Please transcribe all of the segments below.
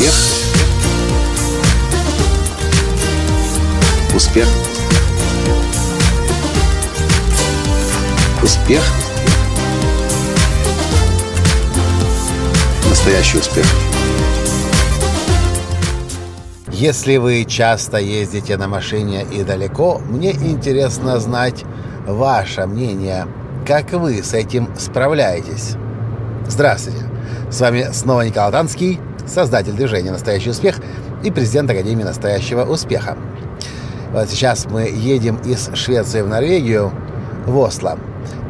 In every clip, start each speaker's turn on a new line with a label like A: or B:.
A: Успех. Успех. Успех. Настоящий успех.
B: Если вы часто ездите на машине и далеко, мне интересно знать ваше мнение. Как вы с этим справляетесь? Здравствуйте! С вами снова Николай Танский, создатель движения «Настоящий успех» и президент Академии «Настоящего успеха». Вот сейчас мы едем из Швеции в Норвегию, в Осло.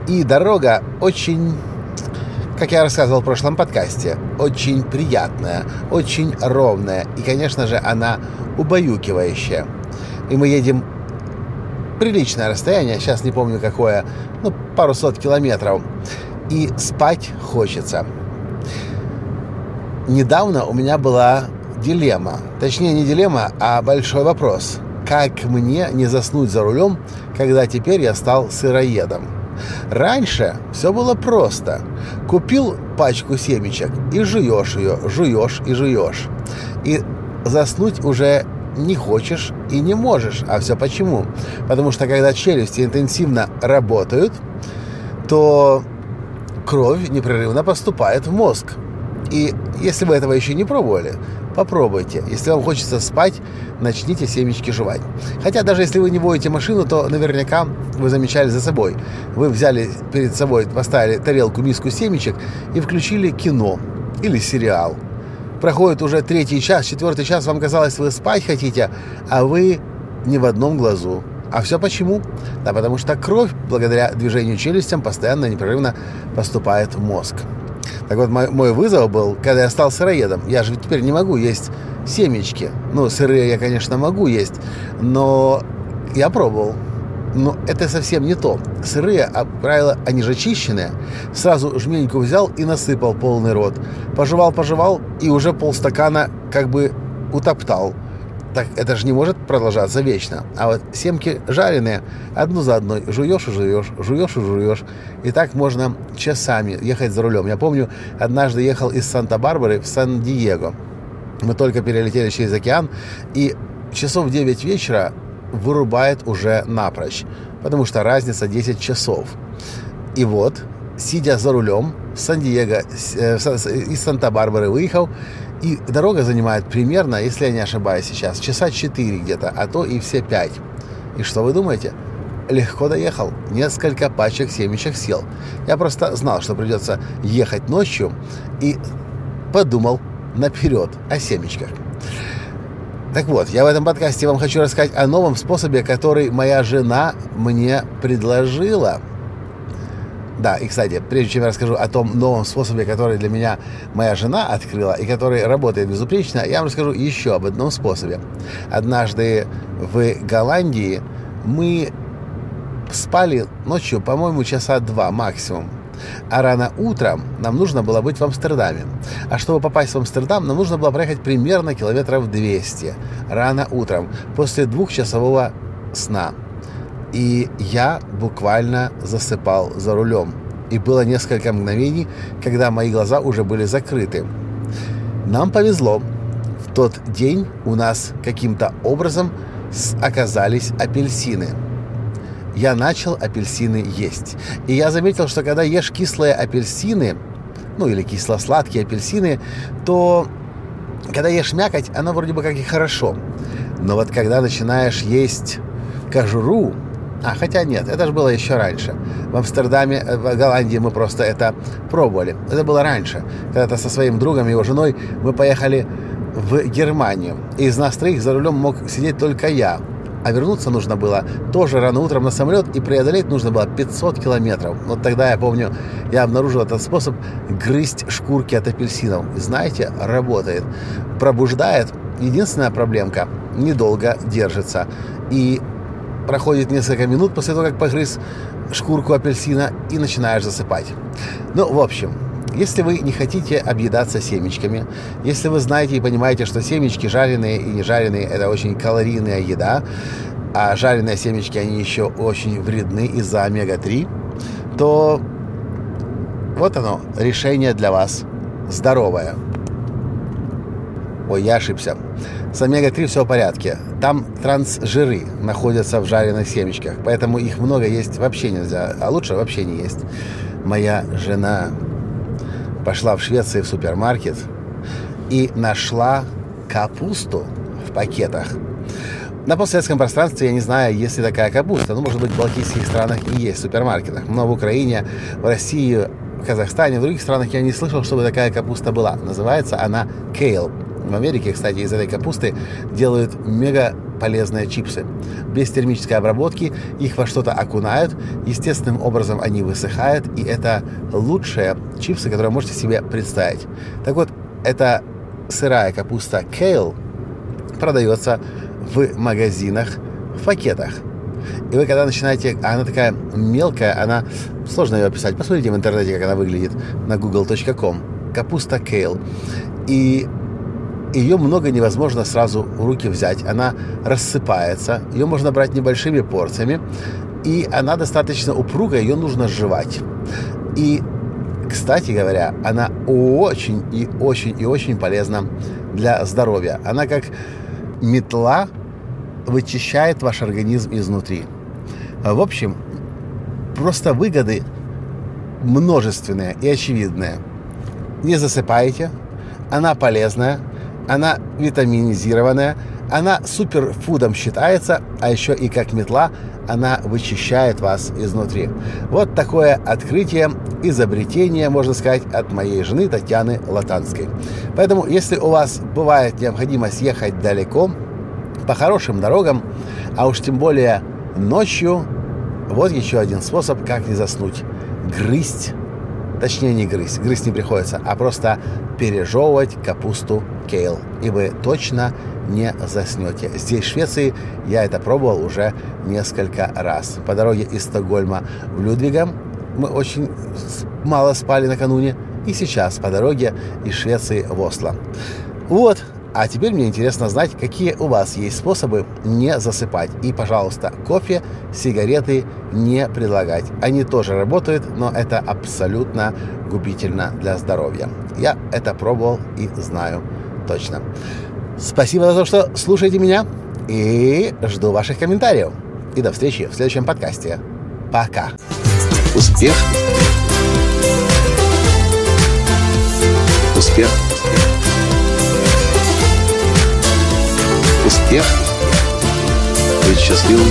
B: И дорога очень как я рассказывал в прошлом подкасте, очень приятная, очень ровная и, конечно же, она убаюкивающая. И мы едем приличное расстояние, сейчас не помню какое, ну, пару сот километров. И спать хочется. Недавно у меня была дилемма. Точнее, не дилемма, а большой вопрос. Как мне не заснуть за рулем, когда теперь я стал сыроедом? Раньше все было просто. Купил пачку семечек и жуешь ее, жуешь и жуешь. И заснуть уже не хочешь и не можешь. А все почему? Потому что когда челюсти интенсивно работают, то кровь непрерывно поступает в мозг. И если вы этого еще не пробовали, попробуйте. Если вам хочется спать, начните семечки жевать. Хотя даже если вы не водите машину, то наверняка вы замечали за собой. Вы взяли перед собой, поставили тарелку, миску семечек и включили кино или сериал. Проходит уже третий час, четвертый час, вам казалось, вы спать хотите, а вы не в одном глазу. А все почему? Да потому что кровь, благодаря движению челюстям, постоянно непрерывно поступает в мозг. Так вот, мой, мой вызов был, когда я стал сыроедом. Я же теперь не могу есть семечки. Ну, сырые я, конечно, могу есть, но я пробовал. Но это совсем не то. Сырые, а правило, они же очищенные. Сразу жменьку взял и насыпал полный рот. Пожевал, пожевал и уже полстакана как бы утоптал так это же не может продолжаться вечно. А вот семки жареные, одну за одной, жуешь и жуешь, жуешь и жуешь. И так можно часами ехать за рулем. Я помню, однажды ехал из Санта-Барбары в Сан-Диего. Мы только перелетели через океан, и часов в 9 вечера вырубает уже напрочь, потому что разница 10 часов. И вот, сидя за рулем, Сан-Диего, э, из Санта-Барбары выехал, и дорога занимает примерно, если я не ошибаюсь сейчас, часа 4 где-то, а то и все 5. И что вы думаете? Легко доехал. Несколько пачек семечек съел. Я просто знал, что придется ехать ночью и подумал наперед о семечках. Так вот, я в этом подкасте вам хочу рассказать о новом способе, который моя жена мне предложила – да, и, кстати, прежде чем я расскажу о том новом способе, который для меня моя жена открыла и который работает безупречно, я вам расскажу еще об одном способе. Однажды в Голландии мы спали ночью, по-моему, часа два максимум. А рано утром нам нужно было быть в Амстердаме. А чтобы попасть в Амстердам, нам нужно было проехать примерно километров 200 рано утром, после двухчасового сна. И я буквально засыпал за рулем. И было несколько мгновений, когда мои глаза уже были закрыты. Нам повезло. В тот день у нас каким-то образом оказались апельсины. Я начал апельсины есть. И я заметил, что когда ешь кислые апельсины, ну или кисло-сладкие апельсины, то когда ешь мякоть, она вроде бы как и хорошо. Но вот когда начинаешь есть кожуру, а, хотя нет, это же было еще раньше. В Амстердаме, э, в Голландии мы просто это пробовали. Это было раньше. Когда-то со своим другом и его женой мы поехали в Германию. И из нас троих за рулем мог сидеть только я. А вернуться нужно было тоже рано утром на самолет, и преодолеть нужно было 500 километров. Вот тогда я помню, я обнаружил этот способ грызть шкурки от апельсинов. Знаете, работает. Пробуждает. Единственная проблемка – недолго держится. И проходит несколько минут после того, как погрыз шкурку апельсина и начинаешь засыпать. Ну, в общем, если вы не хотите объедаться семечками, если вы знаете и понимаете, что семечки жареные и не жареные – это очень калорийная еда, а жареные семечки, они еще очень вредны из-за омега-3, то вот оно, решение для вас здоровое. Ой, я ошибся. С омега-3 все в порядке. Там трансжиры находятся в жареных семечках, поэтому их много есть вообще нельзя, а лучше вообще не есть. Моя жена пошла в Швеции в супермаркет и нашла капусту в пакетах. На постсоветском пространстве я не знаю, есть ли такая капуста. Ну, может быть, в балтийских странах и есть в супермаркетах. Но в Украине, в России, в Казахстане, в других странах я не слышал, чтобы такая капуста была. Называется она кейл. В Америке, кстати, из этой капусты делают мега полезные чипсы. Без термической обработки их во что-то окунают, естественным образом они высыхают, и это лучшие чипсы, которые можете себе представить. Так вот, эта сырая капуста кейл продается в магазинах в пакетах. И вы когда начинаете... Она такая мелкая, она... Сложно ее описать. Посмотрите в интернете, как она выглядит на google.com. Капуста кейл. И ее много невозможно сразу в руки взять. Она рассыпается. Ее можно брать небольшими порциями. И она достаточно упругая, ее нужно сживать. И, кстати говоря, она очень и очень и очень полезна для здоровья. Она как метла вычищает ваш организм изнутри. В общем, просто выгоды множественные и очевидные. Не засыпаете, она полезная, она витаминизированная, она суперфудом считается, а еще и как метла она вычищает вас изнутри. Вот такое открытие, изобретение, можно сказать, от моей жены Татьяны Латанской. Поэтому, если у вас бывает необходимость ехать далеко, по хорошим дорогам, а уж тем более ночью, вот еще один способ, как не заснуть. Грызть, точнее не грызть, грызть не приходится, а просто пережевывать капусту кейл, и вы точно не заснете. Здесь, в Швеции, я это пробовал уже несколько раз. По дороге из Стокгольма в Людвигам мы очень мало спали накануне, и сейчас по дороге из Швеции в Осло. Вот, а теперь мне интересно знать, какие у вас есть способы не засыпать. И, пожалуйста, кофе, сигареты не предлагать. Они тоже работают, но это абсолютно губительно для здоровья. Я это пробовал и знаю точно. Спасибо за то, что слушаете меня. И жду ваших комментариев. И до встречи в следующем подкасте. Пока.
A: Успех. Успех. Успех. Быть счастливым,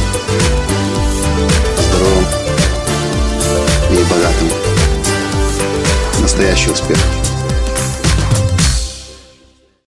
A: здоровым и богатым. Настоящий успех.